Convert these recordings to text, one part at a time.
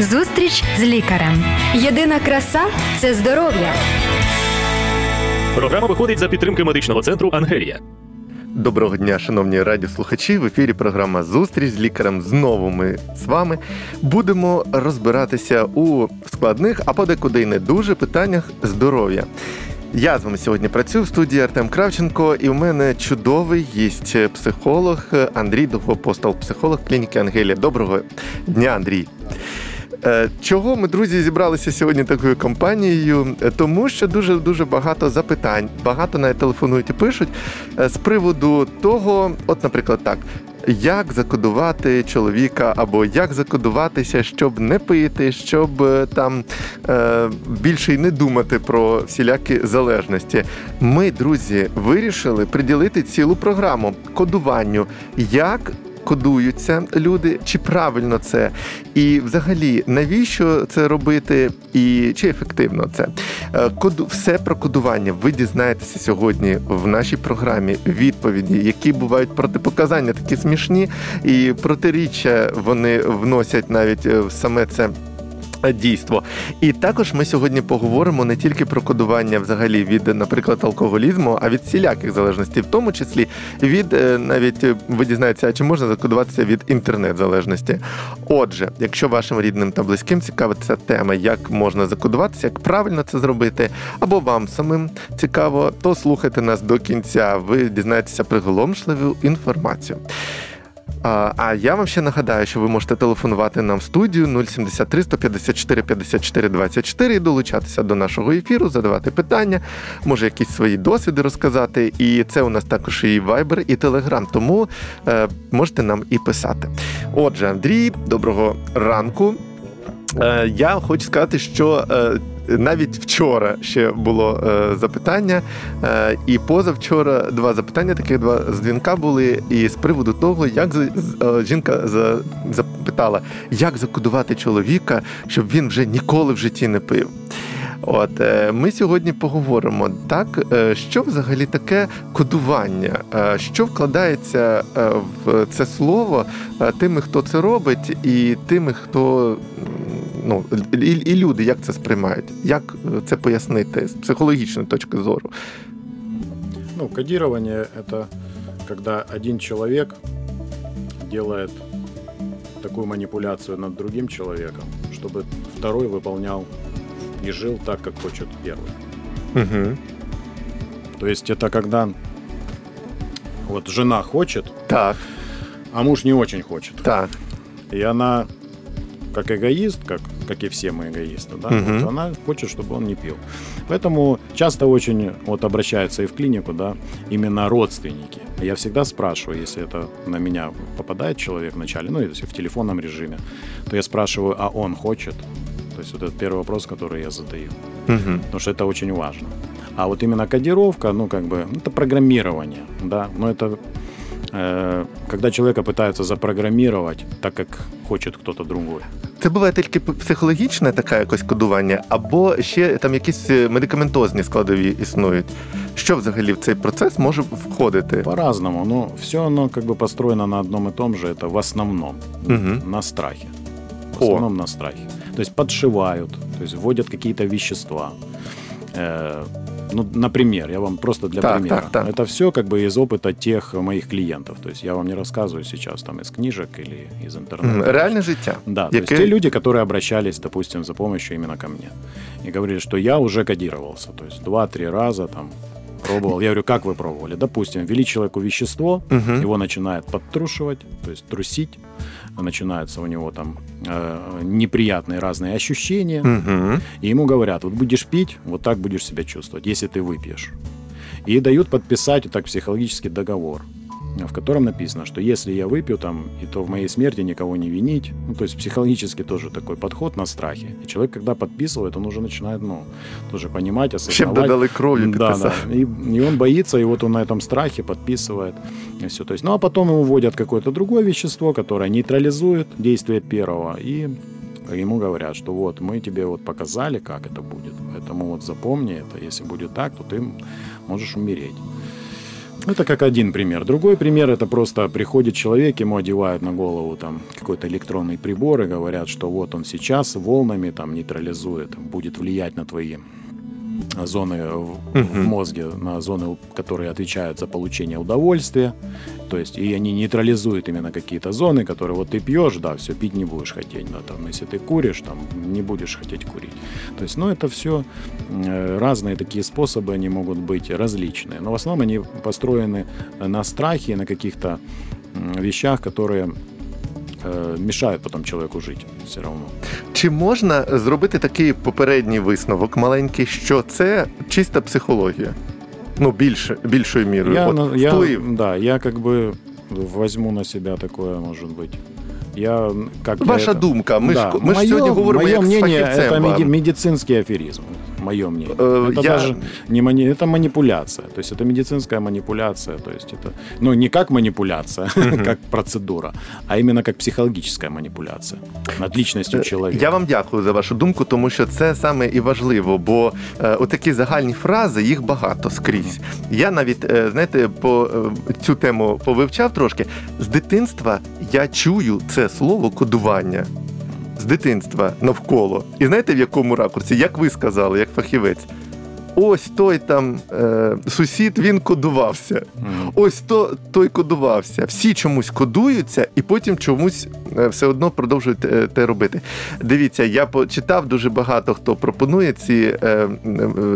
Зустріч з лікарем. Єдина краса це здоров'я. Програма виходить за підтримки медичного центру Ангелія. Доброго дня, шановні радіослухачі. В ефірі програма Зустріч з лікарем. Знову ми з вами будемо розбиратися у складних, а подекуди й не дуже питаннях здоров'я. Я з вами сьогодні працюю в студії Артем Кравченко, і у мене чудовий гість психолог Андрій Довгопостол, психолог клініки Ангелія. Доброго дня, Андрій. Е, чого ми, друзі, зібралися сьогодні такою компанією? Е, тому що дуже дуже багато запитань, багато навіть телефонують і пишуть е, з приводу того, от, наприклад, так. Як закодувати чоловіка, або як закодуватися, щоб не пити, щоб там е, більше й не думати про всілякі залежності. Ми, друзі, вирішили приділити цілу програму кодуванню, як кодуються люди, чи правильно це, і взагалі навіщо це робити, і чи ефективно це? Е, коду все про кодування. Ви дізнаєтеся сьогодні в нашій програмі. Відповіді, які бувають протипоказання, такі смішні, і протиріччя вони вносять навіть в саме це дійство. І також ми сьогодні поговоримо не тільки про кодування взагалі від, наприклад, алкоголізму, а від всіляких залежностей, в тому числі від е, навіть е, ви дізнаєтеся, чи можна закодуватися від інтернет-залежності. Отже, якщо вашим рідним та близьким цікава ця тема, як можна закодуватися, як правильно це зробити, або вам самим цікаво, то слухайте нас до кінця. Ви дізнаєтеся приголомшливу інформацію. А я вам ще нагадаю, що ви можете телефонувати нам в студію 073 154 54 24 і долучатися до нашого ефіру, задавати питання, може якісь свої досвіди розказати. І це у нас також і Viber, і Telegram, тому е, можете нам і писати. Отже, Андрій, доброго ранку. Е, я хочу сказати, що е, навіть вчора ще було е, запитання, е, і позавчора два запитання, таких два дзвінка були. І з приводу того, як е, жінка запитала, як закодувати чоловіка, щоб він вже ніколи в житті не пив. От ми сьогодні поговоримо так, що взагалі таке кодування, що вкладається в це слово тими, хто це робить, і тими, хто ну, і, і люди як це сприймають? Як е, це пояснити з психологічної точки зору? Ну, кодирование – это когда один человек делает такую манипуляцию над другим человеком, чтобы второй выполнял и жил так, как хочет первый. Угу. То есть это когда вот жена хочет, так. а муж не очень хочет. Так. И она как эгоист, как, как и все мы эгоисты, да, угу. вот она хочет, чтобы он не пил. Поэтому часто очень вот обращаются и в клинику, да, именно родственники. Я всегда спрашиваю, если это на меня попадает человек вначале, ну, если в телефонном режиме, то я спрашиваю, а он хочет? То есть вот это первый вопрос, который я задаю. Угу. Потому что это очень важно. А вот именно кодировка, ну, как бы, это программирование, да, но это когда человека пытаются запрограммировать так, як хоче хтось другой. Це буває тільки психологічне таке якось кодування, або ще там якісь е, медикаментозні складові існують. Що взагалі в цей процес може входити? По-разному. Ну, все оно как бы построено на одном и том же. Это в основном угу. на страхе. В основном О. на страхе. То есть подшивают, то есть вводят какие-то вещества. Ну, например, я вам просто для так, примера. Так, так. Это все как бы из опыта тех моих клиентов. То есть я вам не рассказываю сейчас там из книжек или из интернета. Реальное життя. Да, то есть те люди, которые обращались, допустим, за помощью именно ко мне. И говорили, что я уже кодировался. То есть два-три раза там пробовал. Я говорю, как вы пробовали? Допустим, ввели человеку вещество, угу. его начинает подтрушивать, то есть трусить, начинаются у него там э, неприятные разные ощущения, угу. и ему говорят, вот будешь пить, вот так будешь себя чувствовать, если ты выпьешь. И дают подписать вот так психологический договор в котором написано, что если я выпью там, и то в моей смерти никого не винить. Ну, то есть психологически тоже такой подход на страхе. И человек, когда подписывает, он уже начинает, ну, тоже понимать, осознавать. Чем додали кровью Да, да. И, и он боится, и вот он на этом страхе подписывает. И все. То есть, ну, а потом ему вводят какое-то другое вещество, которое нейтрализует действие первого. И ему говорят, что вот мы тебе вот показали, как это будет. Поэтому вот запомни это. Если будет так, то ты можешь умереть. Это как один пример. Другой пример это просто приходит человек, ему одевают на голову там какой-то электронный прибор и говорят, что вот он сейчас волнами там нейтрализует, будет влиять на твои зоны в, в мозге, на зоны, которые отвечают за получение удовольствия. То есть, и они нейтрализуют именно какие-то зоны, которые вот ты пьешь, да, все, пить не будешь хотеть, но там, если ты куришь, там, не будешь хотеть курить. То есть, ну, это все э, разные такие способы, они могут быть различные. Но в основном они построены на страхе, на каких-то вещах, которые э, мешают потом человеку жить все равно. Чи можна зробити такий попередній висновок маленький, що це чиста психологія? Ну, більше, більшою мірою. Я, От, на- я, вплив. да, я как бы возьму на себя такое, может быть. Я как я Ваша это- думка. Ми Да, ж ми ж моё- сьогодні говоримо моё як з мнение, фахівцем. это меди- вам. медицинский аферизм. Мое мнение. Э, это я- даже не мани- это манипуляция. То есть это медицинская манипуляция. То есть это, ну, не как манипуляция, как процедура, а именно как психологическая манипуляция над личностью человека. Е, Я вам дякую за вашу думку, тому що це саме і важливо, бо е, отакі загальні фрази їх багато скрізь. Я навіть е, знаєте, по е, цю тему повивчав трошки. З дитинства я чую це слово кодування. З дитинства навколо. І знаєте в якому ракурсі? Як ви сказали, як фахівець? Ось той там е, сусід він кодувався. Мгм. Ось то той кодувався. Всі чомусь кодуються, і потім чомусь е, все одно продовжують е, те робити. Дивіться, я почитав дуже багато хто пропонує ці е, е,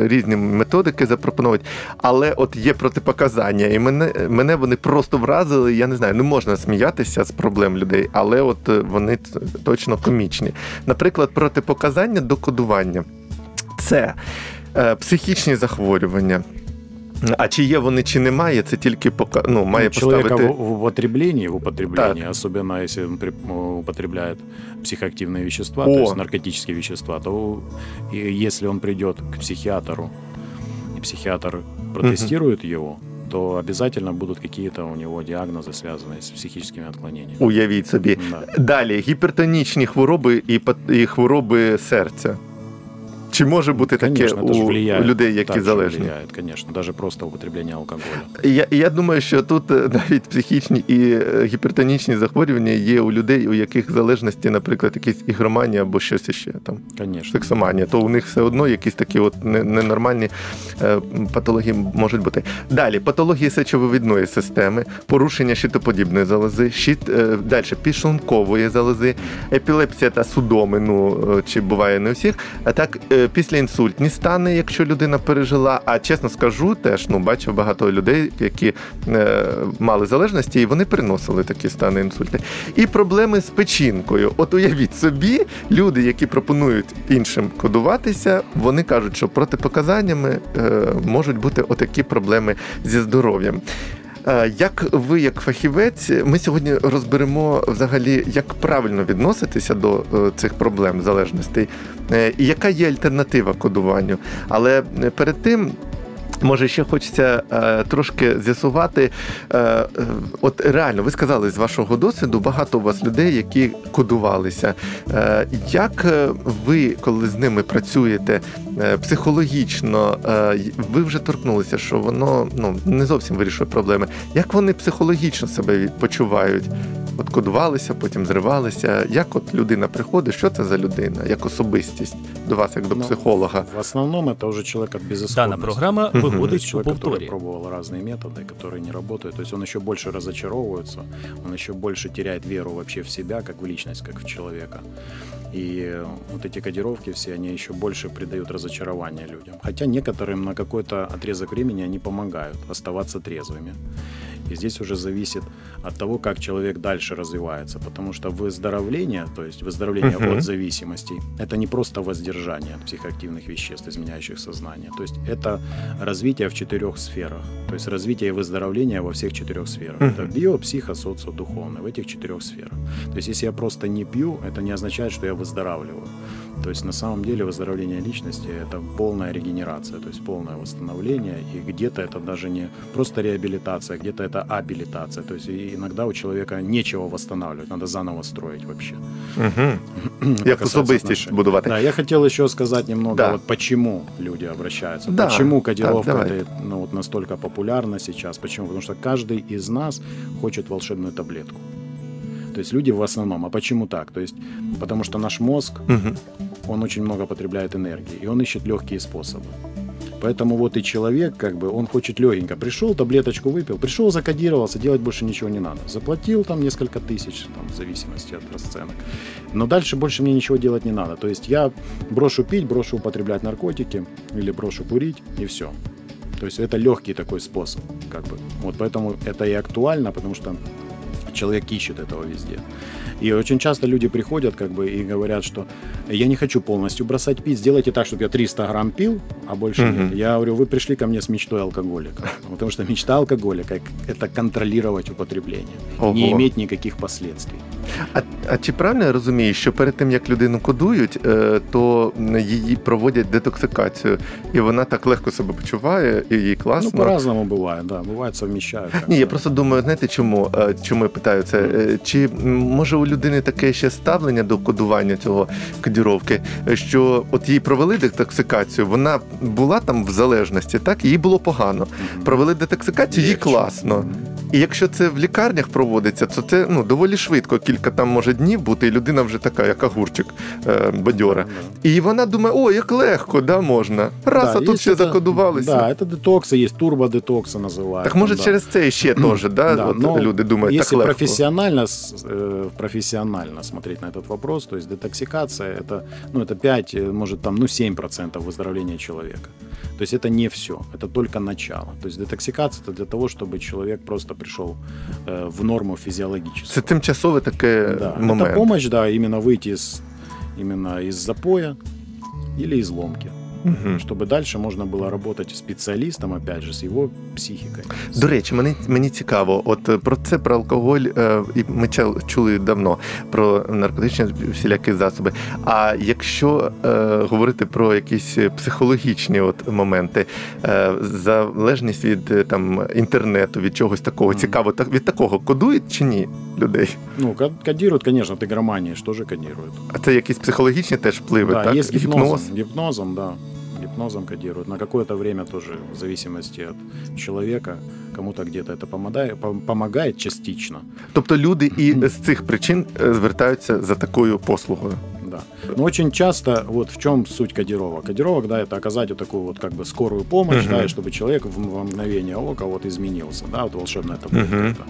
різні методики запропонувати, але от є протипоказання, і мене, мене вони просто вразили. Я не знаю, не можна сміятися з проблем людей, але от е, вони точно комічні. Наприклад, протипоказання до кодування це психічні захворювання. А чи є вони, чи немає, це тільки пока, ну, має Ну, человека поставити. в, в потреблении, в употреблении, особенно если он при- э, употребляет психоактивные вещества, О. то есть наркотические вещества, то у- и если он придет к психиатру, и психиатр протестирует его, то обязательно будут какие-то у него диагнозы, связанные с психическими отклонениями. Уявіть собі. Да. Далі гіпертонічні хвороби і, пат- і хвороби серця. Чи може бути таке Конечно, у людей, які залежні? конечно, даже просто употребление алкоголя. Я, я думаю, що тут е, навіть психічні і е, гіпертонічні захворювання є у людей, у яких залежності, наприклад, якісь ігроманія або щось іще там. Конечно. сексоманія, то у них все одно якісь такі от ненормальні е, патології можуть бути. Далі патології сечовивідної системи, порушення щитоподібної залози, щит, далі підшлункової залози, епілепсія та судоми, ну чи буває не у всіх. А так післяінсультні стани, якщо людина пережила. А чесно скажу, теж ну бачив багато людей, які е, мали залежності, і вони приносили такі стани інсульти. І проблеми з печінкою. От уявіть собі, люди, які пропонують іншим кодуватися, вони кажуть, що протипоказаннями е, можуть бути отакі проблеми зі здоров'ям. Е, Як ви, як фахівець, ми сьогодні розберемо взагалі, як правильно відноситися до е, цих проблем залежностей, е, і яка є альтернатива кодуванню. Але перед тим. Може, ще хочеться е, трошки з'ясувати. Е, е, от реально, ви сказали з вашого досвіду, багато у вас людей, які кодувалися. Е, як е, ви, коли з ними працюєте е, психологічно, е, ви вже торкнулися, що воно ну, не зовсім вирішує проблеми. Як вони психологічно себе почувають? От кодувалися, потім зривалися. Як от людина приходить, що це за людина, як особистість до вас, як до Ну, психолога? В основном это уже человек от безысходности. Дана програма Мгм. То виходить есть у человек, который повторі. пробовал разные методы, которые не работают. То есть он еще больше разочаровывается, он еще больше теряет веру вообще в себя, как в личность, как в человека. И э, вот эти кодировки все, они еще больше придают разочарование людям. Хотя некоторым на какой-то отрезок времени они помогают оставаться трезвыми. И здесь уже зависит от того, как человек дальше развивается. Потому что выздоровление, то есть выздоровление Мгм. от зависимостей, это не просто воздержание от психоактивных веществ, изменяющих сознание. То есть это развитие в четырех сферах. То есть развитие и выздоровление во всех четырех сферах. Это био, психо, социо, духовное. В этих четырех сферах. То есть если я просто не пью, это не означает, что я выздоравливаю. То есть на самом деле выздоровление личности – это полная регенерация, то есть полное восстановление, и где-то это даже не просто реабилитация, где-то это абилитация. То есть иногда у человека нечего восстанавливать, надо заново строить вообще. Угу. Як особистість будувати. Да, я хотел еще сказать немного, Да. вот почему люди обращаются, Да, почему кодировка да, ну, вот настолько популярна сейчас, почему? Потому что каждый из нас хочет волшебную таблетку. То есть люди в основном. А почему так? То есть потому что наш мозг, Угу. Он очень много потребляет энергии, и он ищет легкие способы. Поэтому вот и человек, как бы, он хочет легенько. Пришел, таблеточку выпил, пришел, закодировался, делать больше ничего не надо. Заплатил там несколько тысяч, там, в зависимости от расценок. Но дальше больше мне ничего делать не надо. То есть я брошу пить, брошу употреблять наркотики или брошу курить, и все. То есть это легкий такой способ, как бы. Вот поэтому это и актуально, потому что человек ищет этого везде. И очень часто люди приходят как бы и говорят, что я не хочу полностью бросать пить, сделайте так, чтобы я 300 грамм пил, а больше Мгм. нет. Я говорю, вы пришли ко мне с мечтой алкоголика. Потому что мечта алкоголика – это контролировать употребление, Ого. не иметь никаких последствий. А, а чи правильно я розумію, що перед тим як людину кодують, е, то її проводять детоксикацію, і вона так легко себе почуває, і їй Ну, класно. по-разному бывает, да, бывает совмещают. как Ні, я бы. просто думаю, знаєте, чому, Е, чому я питаю це? Е, Чи м, може у людини таке ще ставлення до кодування цього кодіровки, що от їй провели детоксикацію, вона була там в залежності, так їй було погано. Провели детоксикацію, їй класно. Мгм. І якщо це в лікарнях проводиться, то це ну доволі швидко, кілька там може днів бути, і людина вже така, як огурчик е, бадьора. Да. І вона думає, о, як легко, да, можна. Раз, а Да, тут есть ще это- закодувалися. Да, это детоксы, есть турбодетоксы называют. Так може да. через це ще теж, да, Да, от но люди думають, так Если легко. профессионально, с- э, профессионально смотреть на этот вопрос, то есть детоксикация это, ну, это 5, э, может там, ну, 7% выздоровления человека. То есть это не все, это только начало. То есть детоксикация это для того, чтобы человек просто пришел э, в норму Це физиологическую. тимчасове таке Да. момент. Это помощь, да, именно выйти из, именно из запоя или из ломки, Мгм. чтобы дальше можно было работать специалистом, опять же, с его психикой. До речі, мені, мені цікаво, от е, про це про алкоголь, е, і ми чули давно про наркотичні всілякі засоби. А якщо е, говорити про якісь психологічні от моменти, е, залежність від е, там інтернету, від чогось такого, Мгм. цікаво, так від такого кодують чи ні людей? Ну, ко- кодируют, конечно, от игромании, что же кодируют? А це якісь психологічні теж впливи, да, так? есть гипнозом, гипнозом, да, гипнозом кодируют. На какое-то время тоже, в зависимости от человека, кому-то где-то это помогает, пом- помогает частично, Тобто люди і з цих причин е, звертаються за такою послугою. да. Но очень часто, вот в чем суть кодировок? Кодировок, да, это оказать вот такую вот как бы скорую помощь, Мгм. да, и чтобы человек в, во мгновение ока вот изменился, да, вот волшебная таблетка. Мгм. это.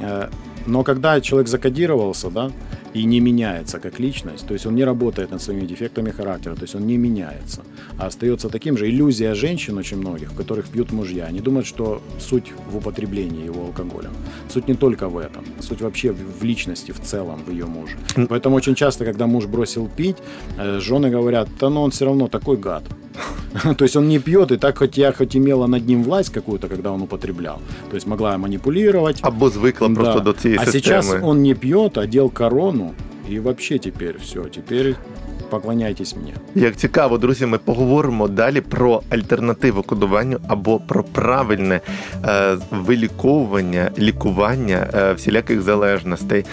Э, Но когда человек закодировался, да, и не меняется как личность, то есть он не работает над своими дефектами характера, то есть он не меняется, а остается таким же. Иллюзия женщин очень многих, в которых пьют мужья, они думают, что суть в употреблении его алкоголя. Суть не только в этом, суть вообще в личности в целом, в ее муже. Поэтому очень часто, когда муж бросил пить, э, жены говорят, да ну он все равно такой гад. То есть он не пьет, и так хоть я хоть имела над ним власть какую-то, когда он употреблял. То есть могла манипулировать, Або звикла просто да. до цієї а системи. сейчас он не пьет, одел корону, и вообще теперь все, теперь поклоняйтесь мне. Як цікаво, друзі, ми поговоримо далі про альтернативу кодуванню або про правильне е, виліковування, лікування е, всіляких залежностей.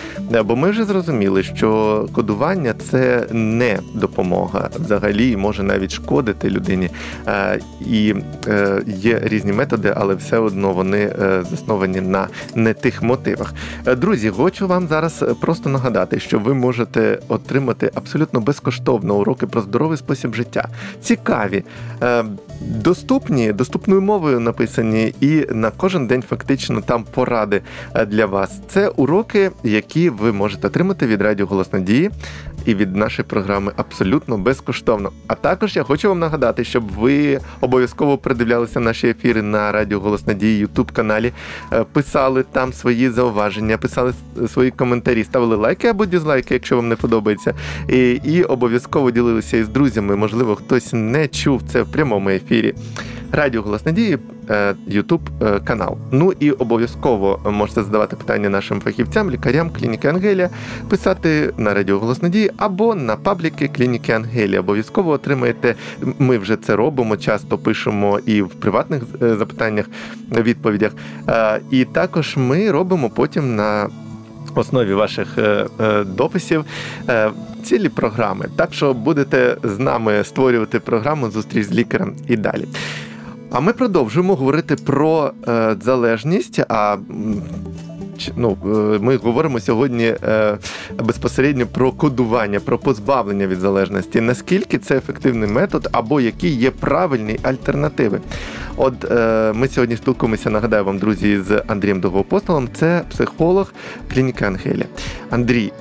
Бо ми вже зрозуміли, що кодування це не допомога взагалі може навіть шкодити людині. Е, і е, є різні методи, але все одно вони е, засновані на не тих мотивах. Е, Друзі, хочу вам зараз просто нагадати, що ви можете отримати абсолютно безкоштовно уроки про здоровий спосіб життя. Цікаві, е, доступні, доступною мовою написані, і на кожен день фактично там поради е, для вас. Це уроки, які ви можете отримати від Радіо Голос Надії і від нашої програми абсолютно безкоштовно. А також я хочу вам нагадати, щоб ви обов'язково придивлялися наші ефіри на Радіо Голос Надії Ютуб каналі, е, писали там свої зауваження, писали свої коментарі, ставили лайки або дізлайки, якщо вам не подобається. І, і обов'язково ділилися із друзями. Можливо, хтось не чув це в прямому ефірі. Радіо Голос Надії е, YouTube е, канал. Ну і обов'язково можете задавати питання нашим фахівцям, лікарям клініки Ангелія, писати на радіо «Голос Надії або на пабліки клініки Ангелія. Обов'язково отримаєте. Ми вже це робимо, часто пишемо і в приватних е, запитаннях, відповідях. Е, І також ми робимо потім на основі ваших е, е, дописів е, цілі програми. Так що будете з нами створювати програму Зустріч з лікарем і далі. А ми продовжуємо говорити про залежність. А м, ну, е, ми говоримо сьогодні е, безпосередньо про кодування, про позбавлення від залежності. Наскільки це ефективний метод, або які є правильні альтернативи? От е, ми сьогодні спілкуємося, нагадаю вам, друзі, з Андрієм Довгоапостолом. Це психолог клініки Ангелія. Андрій,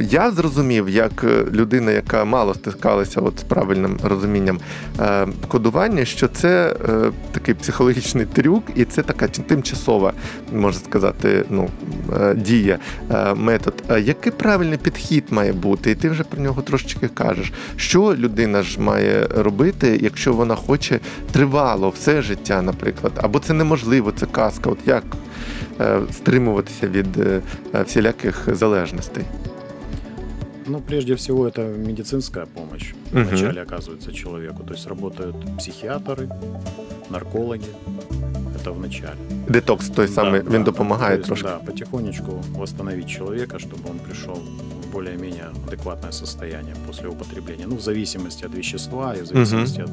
я зрозумів, як людина, яка мало стикалася от з правильним розумінням кодування, що це такий психологічний трюк, і це така тимчасова, можна сказати, ну, е, дія, е, метод. Е, Який правильний підхід має бути? І ти вже про нього трошечки кажеш. Що людина ж має робити, якщо вона хоче тривало все життя, наприклад, або це неможливо, це казка. От як е, стримуватися від е, е, всіляких залежностей? Ну, прежде всего, это медицинская помощь Мгм. вначале оказывается человеку. То есть работают психиатры, наркологи. Это в начале. Детокс той самий Да, він да, допомагає то есть, трошки. Да, потихонечку восстановить человека, чтобы он пришел в более-менее адекватное состояние после употребления. Ну, в зависимости от вещества и в зависимости от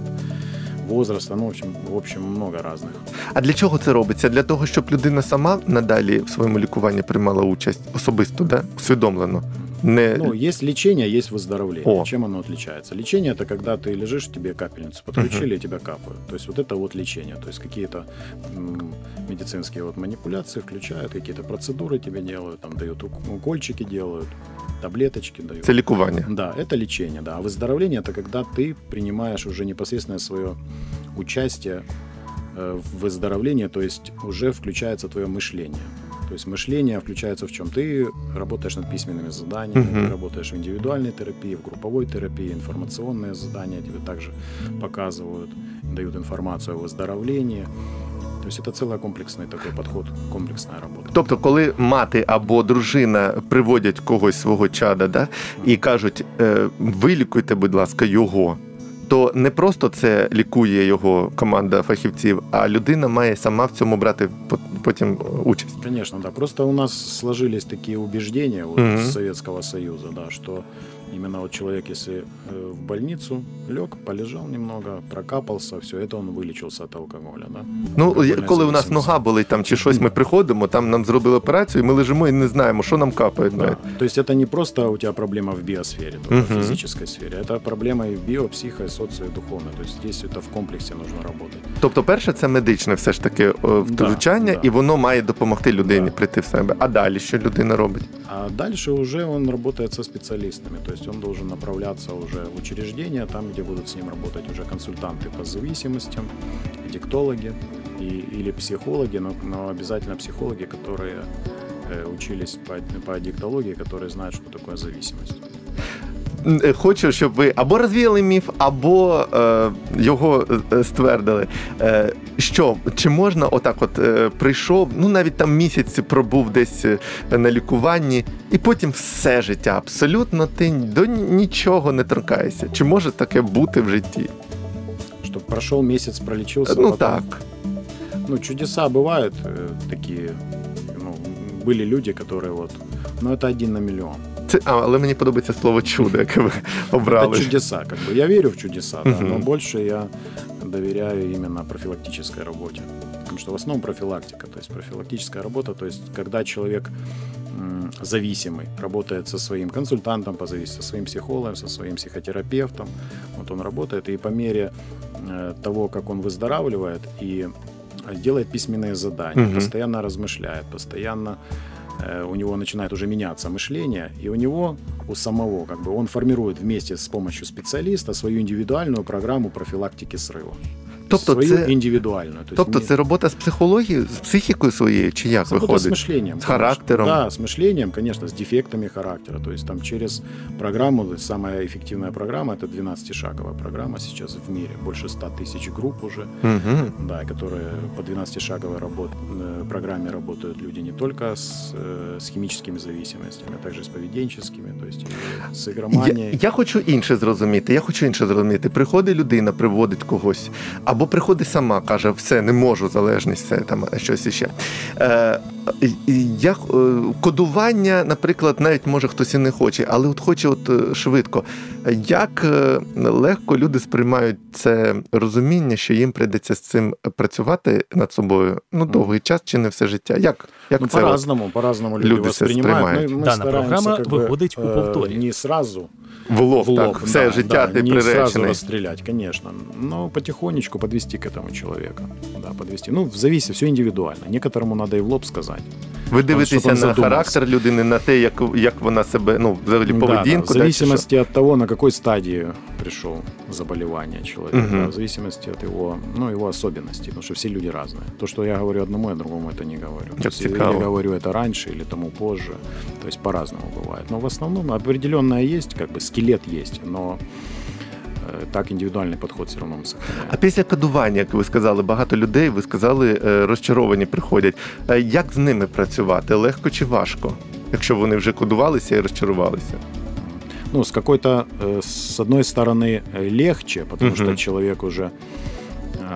возраста. Ну, в общем, в общем, много разных. А для чого це робиться? Для того, щоб людина сама надалі в своєму лікуванні приймала участь особисто, да? усвідомлено. Не Ну, есть лечение, есть выздоровление. О. Чем оно отличается? Лечение это когда ты лежишь, тебе капельницу подключили, и тебя капают. То есть вот это вот лечение. То есть какие-то медицинские вот манипуляции включают, какие-то процедуры тебе делают, там дают ук- укольчики делают, таблеточки дают. це лікування. Да, это лечение, да. А выздоровление это когда ты принимаешь уже непосредственное свое участие э, в выздоровлении, то есть уже включается твое мышление. То есть мышление включается в чем? Ты работаешь над письменными заданиями, Мгм. ты работаешь в индивидуальной терапии, в групповой терапии, информационные задания тебе также показывают, дают информацию о выздоровлении. То есть это целый комплексный такой подход, комплексная работа. Тобто, коли мати або дружина приводять когось свого чада, да, і кажуть, е, вилікуйте, будь ласка, його. То не просто це лікує його команда фахівців, а людина має сама в цьому брати потім участь. Конечно, да. Просто у нас сложились такие убеждения вот, с Советского Союза, да, что именно вот человек, если э, в больницу лег, полежал немного, прокапался, все, это он вылечился от алкоголя, да. Ну, Алкогольна коли у нас зависимость. нога болить там чи щось, ми приходимо, там нам зробили операцію, і ми лежимо і не знаємо, що нам капає. Да. навіть. То есть это не просто у тебя проблема в биосфере, только в Мгм. физической сфере, это проблема и в био, психо, и социо, и духовной. То есть здесь это в комплексе нужно работать. Тобто, перше, це медичне все ж таки о, втручання, да. і воно має допомогти людині Да. прийти в себе. А далі що людина робить? А дальше уже он работает со специалистами, то есть он должен направляться уже в учреждения, там, где будут с ним работать уже консультанты по зависимостям, диктологи и, или психологи, но, но обязательно психологи, которые э, учились по, по диктологии, которые знают, что такое зависимость. М, е, Хочу, щоб ви або розвіяли міф, або е, його е, ствердили. Е, що чи можна отак, от е, прийшов, ну навіть там місяць пробув десь е, на лікуванні, і потім все життя абсолютно ти до нічого не торкаєшся. Чи може таке бути в житті? Чтобы прошел месяц, пролечился. ну потом- так. Ну, чудеса бывают э, такие. Ну, были люди, которые вот... Ну, это один на миллион. Це, а, але мені подобається слово чудо, яке ви обрали. Это чудеса, как бы. Я верю в чудеса, да, Мгм. но больше я доверяю именно профилактической работе. Потому что в основном профилактика, то есть профилактическая работа, то есть когда человек зависимый, работает со своим консультантом по зависимости, со своим психологом, со своим психотерапевтом, вот он работает, и по мере э, того, как он выздоравливает и э, делает письменные задания, Мгм. постоянно размышляет, постоянно у него начинает уже меняться мышление, и у него, у самого, как бы он формирует вместе с помощью специалиста свою индивидуальную программу профилактики срыва. Тобто свою це- индивидуальную. То есть Тобто не- це робота з психологією, з психікою своєю, чи як Работа с виходить? мышлением. С конечно. характером. Да, с мышлением, конечно, с дефектами характера. То есть там через программу, то есть самая эффективная программа, это 12-шаговая программа сейчас в мире. Больше 100 тысяч групп уже, Угу. да, которые по 12-шаговой работ, э, программе работают люди не только с, э, с химическими зависимостями, а также с поведенческими, то есть и с Я, игроманией. я хочу інше зрозуміти. Я хочу інше зрозуміти. Приходить людина, приводить когось, або приходить сама, каже, все, не можу, залежність, все там щось іще. Е, і я, е, кодування, наприклад, навіть може хтось і не хоче, але от хоче от е, швидко. Як е, легко люди сприймають це розуміння, що їм прийдеться з цим працювати над собою ну, довгий час чи не все життя? Як, як Ну, це? от? по-разному, по-разному люди, люди це воспринимают. сприймають. Ну, мы Дана стараемся, програма как бы, виходить у э, повторі. Не сразу В лоб, в лоб, так, все да, життя да, ти не сразу приречений. расстрелять, конечно, но потихонечку подвести к этому человека, да, подвести. Ну, зависит, все индивидуально. Некоторому надо и в лоб сказать. Ви дивитеся щоб він на задумався. характер людини, на те, як, як вона себе, ну, взагалі Да, да, поведінку. в да, чи що? зависимости от того, на какой стадии пришел заболевание человека, Мгм. да, в зависимости от его, ну, его особенностей, потому что все люди разные. То, что я говорю одному, я другому это не говорю. Как То есть, цікаво. или говорю это раньше, или тому позже. То есть по-разному бывает. Но в основном определенное есть, как бы скелет есть, но э, так индивидуальный подход все равно мы сохраняем. А після кодування, як ви сказали, багато людей, ви сказали, е, розчаровані приходять. Е, Як з ними працювати? Легко чи важко? Якщо вони вже кодувалися і розчарувалися? ну, с какой-то, э, с одной стороны, э, легче, потому Мгм. что человек уже, э,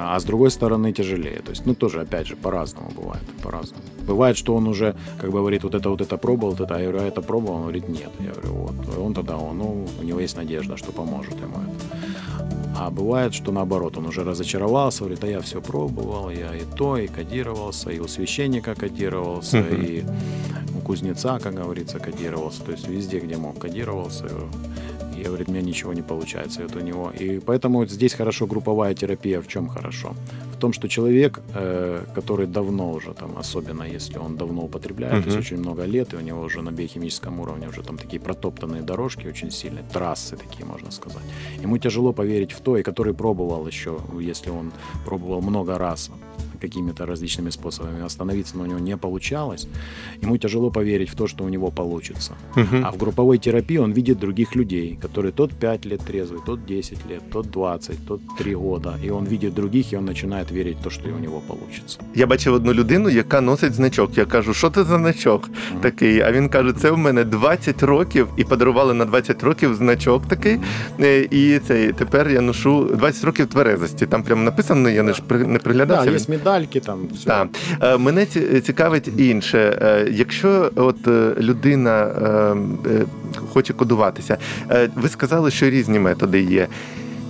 а с другой стороны тяжелее. То есть, ну, тоже, опять же, по-разному бывает, по-разному. Бывает, что он уже, как бы говорит, вот это, вот это пробовал, вот это, а я говорю, а это пробовал? Он говорит, нет. Я говорю, вот. Он тогда, он, ну, у него есть надежда, что поможет ему это. А бывает, что наоборот, он уже разочаровался, говорит, а я все пробовал, я и то, и кодировался, и у священника кодировался, и у кузнеца, как говорится, кодировался. То есть везде, где мог, кодировался. И говорит, у меня ничего не получается. Это у него. И поэтому здесь хорошо групповая терапия. В чем хорошо? В том, что человек, э, который давно уже, там, особенно если он давно употребляет, то Мгм. есть очень много лет, и у него уже на биохимическом уровне уже там такие протоптанные дорожки очень сильные, трассы такие, можно сказать. Ему тяжело поверить в то, и который пробовал еще, если он пробовал много раз какими-то различными способами остановиться, но у него не получалось, ему тяжело поверить в то, что у него получится. А в групповой терапии он видит других людей, которые тот 5 лет трезвый, тот 10 лет, тот 20, тот 3 года. И он видит других, и он начинает верить в то, что у него получится. Я бачив одну людину, яка носить значок. Я кажу, що це за значок Мгм. такий? А він каже, це в мене 20 років, і подарували на 20 років значок такий. Е, І цей тепер я ношу 20 років тверезості. Там прямо написано, я не ж при- не Да, приглядався. медальки там, все. Так. Е, Мене ці- цікавить інше. Е, Якщо от е, людина е, е, хоче кодуватися, е, ви сказали, що різні методи є.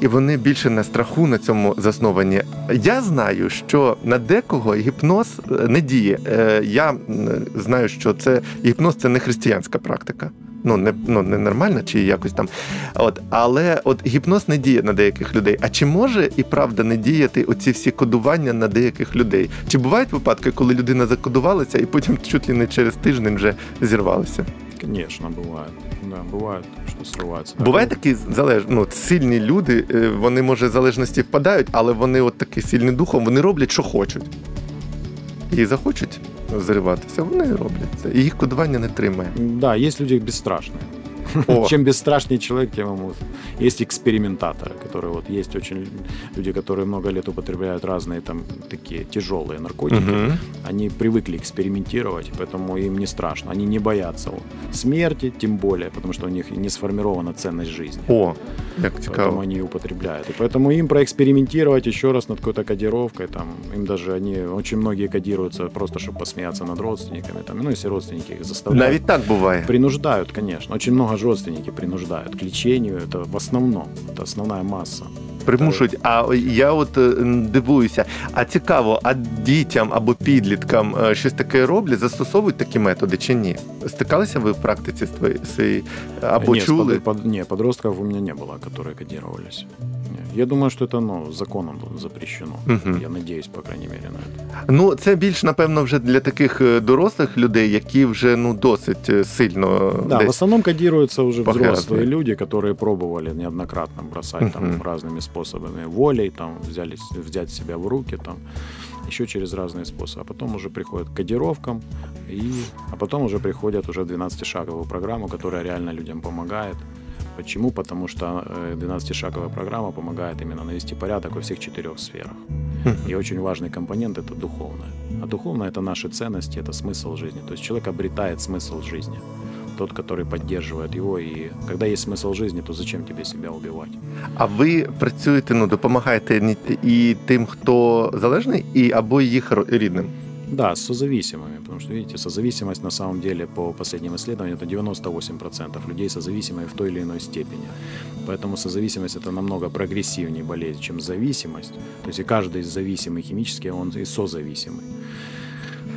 І вони більше на страху на цьому засновані. Я знаю, що на декого гіпноз е, не діє. Е, Я знаю, що це гіпноз це не християнська практика. Ну, не, ну, не чи якось там. От, але от гіпноз не діє на деяких людей. А чи може і правда не діяти оці всі кодування на деяких людей? Чи бувають випадки, коли людина закодувалася і потім чуть ли не через тиждень вже зірвалася? Конечно, бывает. Да, бывает, что срывается. Да, Буває ну, такі залеж... ну, сильні люди, е, вони може в залежності впадають, але вони от такі сильні духом, вони роблять, що хочуть. І захочуть зриватися, вони роблять це. І їх кодування не тримає. Да, есть люди бесстрашные. О. Чем бесстрашнее человек, тем ему... Есть экспериментаторы, которые вот есть очень люди, которые много лет употребляют разные там такие тяжелые наркотики. Мгм. Они привыкли экспериментировать, поэтому им не страшно. Они не боятся смерти, тем более, потому что у них не сформирована ценность жизни. О, як Поэтому цікаво. они и употребляют. И поэтому им проэкспериментировать еще раз над какой-то кодировкой, там, им даже они, очень многие кодируются просто, чтобы посмеяться над родственниками, там, ну, если родственники их заставляют. Навіть так буває. Принуждают, конечно. Очень много же родственники принуждают к лечению. Это в основном, это основная масса. Примушують. А я от е, м, дивуюся, а цікаво, а дітям або підліткам е, щось таке роблять, застосовують такі методи чи ні? Стикалися ви в практиці з твоєї своєї? або Нет, чули? Под, под- не, подростков у меня не было, которые кодировались. Я думаю, що це ну, законом запрещено. Мгм. Я надеюсь, по крайней мере, на это. Ну, це більш, напевно, вже для таких е, дорослих людей, які вже ну досить е, сильно Да, в десь. основном кодируются уже Похерастые. взрослые люди, которые пробовали неоднократно бросать там Мгм. разными способами, волей, там взяли, взять себя в руки, там еще через разные способы. А потом уже приходят к кодировкам, и, а потом уже приходят уже в 12-шаговую программу, которая реально людям помогает. Почему? Потому что э, 12-шаговая программа помогает именно навести порядок во всех четырех сферах. Мгм. И очень важный компонент – это духовное. А духовное – это наши ценности, это смысл жизни. То есть человек обретает смысл жизни. Тот, который поддерживает его. И когда есть смысл жизни, то зачем тебе себя убивать? А ви працюєте, ну допомагаєте ні- і тим, хто залежний, і або їх ро- рідним. Да, с созависимыми, потому что, видите, созависимость на самом деле по последним исследованиям это 98% людей созависимые в той или иной степени. Поэтому созависимость это намного прогрессивнее болезнь, чем зависимость. То есть и каждый из зависимый химически, он и созависимый.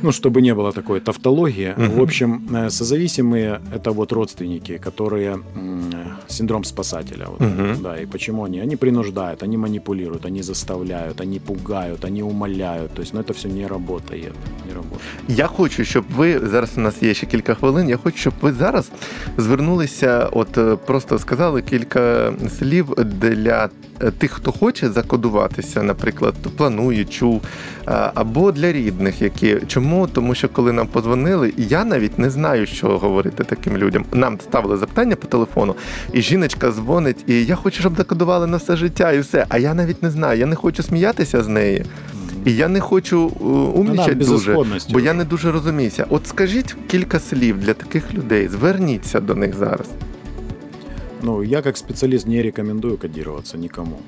Ну, чтобы не было такой тавтологии. Мгм. В общем, э, созависимые – это вот родственники, которые м, синдром спасателя. Вот, Мгм. Да, и почему они? Они принуждают, они манипулируют, они заставляют, они пугают, они умоляют. То есть, ну, это все не работает. Не работает. Я хочу, щоб ви зараз у нас є ще кілька хвилин. Я хочу, щоб ви зараз звернулися, от е, просто сказали кілька слів для е, тих, хто хоче закодуватися, наприклад, планує, чув, е, або для рідних, які чому? Тому що коли нам позвонили, я навіть не знаю, що говорити таким людям. Нам ставили запитання по телефону, і жіночка дзвонить, і я хочу, щоб закодували на все життя, і все. А я навіть не знаю. Я не хочу сміятися з неї. І я не хочу е, умнічати дуже, бо я не дуже розуміюся. От скажіть кілька слів для таких людей, зверніться до них зараз. Ну, я как специалист не рекомендую кодироваться никому.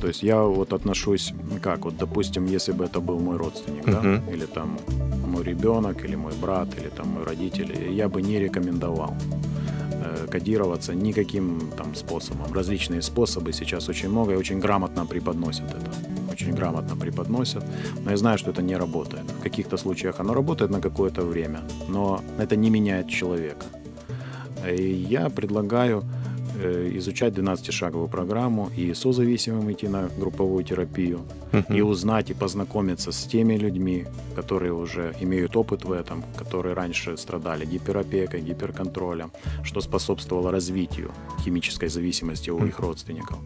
То есть я вот отношусь, как вот, допустим, если бы это был мой родственник, да, Мгм. или там мой ребенок, или мой брат, или там мой родитель, я бы не рекомендовал э, кодироваться никаким там способом. Различные способы сейчас очень много и очень грамотно преподносят это. Очень грамотно преподносят. Но я знаю, что это не работает. В каких-то случаях оно работает на какое-то время, но это не меняет человека. И я предлагаю изучать 12-шаговую программу и созависимым идти на групповую терапию, и узнать и познакомиться с теми людьми, которые уже имеют опыт в этом, которые раньше страдали гиперопекой, гиперконтролем, что способствовало развитию химической зависимости у их родственников.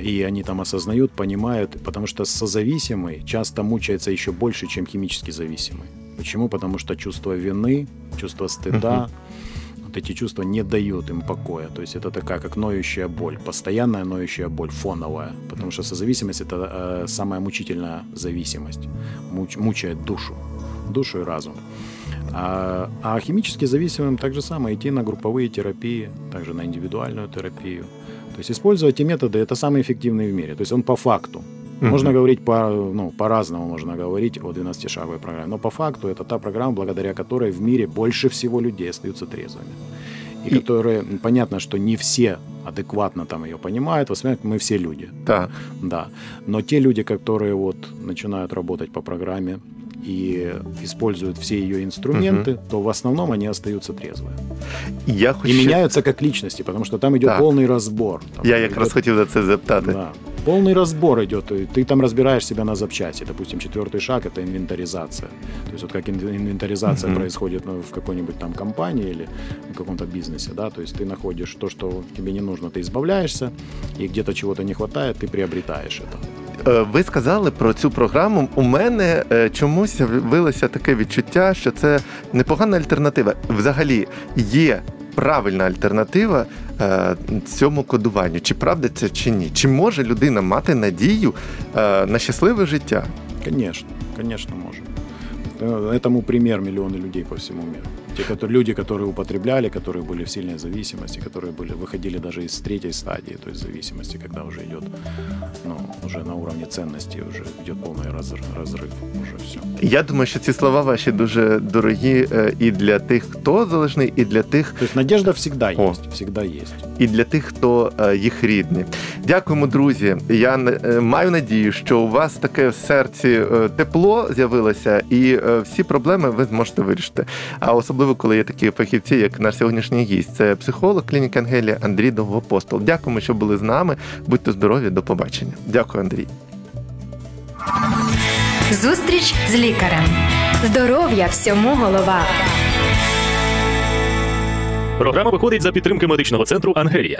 И они там осознают, понимают, потому что созависимый часто мучается еще больше, чем химически зависимый. Почему? Потому что чувство вины, чувство стыда, вот эти чувства не дают им покоя. То есть это такая, как ноющая боль, постоянная ноющая боль, фоновая. Потому что созависимость – это э, самая мучительная зависимость. Муч- мучает душу, душу и разум. А, а химически зависимым так же самое идти на групповые терапии, также на индивидуальную терапию. То есть использовать эти методы – это самые эффективные в мире. То есть он по факту. Мгм. Можно говорить по, ну, по-разному, можно говорить о 12-шаговой программе. Но по факту это та программа, благодаря которой в мире больше всего людей остаются трезвыми. И, И- которые, понятно, что не все адекватно там ее понимают, воспринимают, мы все люди, Так. да. Но те люди, которые вот начинают работать по программе и используют все ее инструменты, то в основном они остаются трезвые. Я И хочу. меняются как личности, потому что там идет Так. полный разбор. Там Я идет- якраз хотів за це запитати. да. Полный разбор идет. и Ты там разбираешь себя на запчасти. Допустим, четвертый шаг это инвентаризация. То есть вот как ин- инвентаризация Мгм. происходит ну, в какой-нибудь там компании или в каком-то бизнесе, да, то есть ты находишь то, что тебе не нужно, ты избавляешься, и где-то чего-то не хватает, ты приобретаешь это. Е, Ви сказали про цю програму. У мене е, чомусь з'явилося таке відчуття, що це непогана альтернатива. Взагалі є правильна альтернатива е, цьому кодуванню. Чи правда це чи ні? Чи може людина мати надію е, на щасливе життя? Конечно, конечно, можем. Э, Этому пример миллионы людей по всему миру. Те которые, люди, которые употребляли, которые были в сильной зависимости, которые были, выходили даже из третьей стадии, то есть зависимости, когда уже идет, ну, уже на уровне ценностей, уже идет полный разр- разрыв, уже все. Я думаю, що ці слова ваші дуже дорогі е, і для тих, хто залежний, і для тих, То есть надежда всегда О. есть, всегда есть. і для тих, хто е, їх рідні. Дякуємо, друзі. Я е, маю надію, що у вас таке в серці е, тепло з'явилося, і е, всі проблеми ви зможете вирішити. А особливо важливо, коли є такі фахівці, як наш сьогоднішній гість. Це психолог клініки Ангелія Андрій Довгопостол. Дякуємо, що були з нами. Будьте здорові, до побачення. Дякую, Андрій. Зустріч з лікарем. Здоров'я всьому голова. Програма виходить за підтримки медичного центру Ангелія.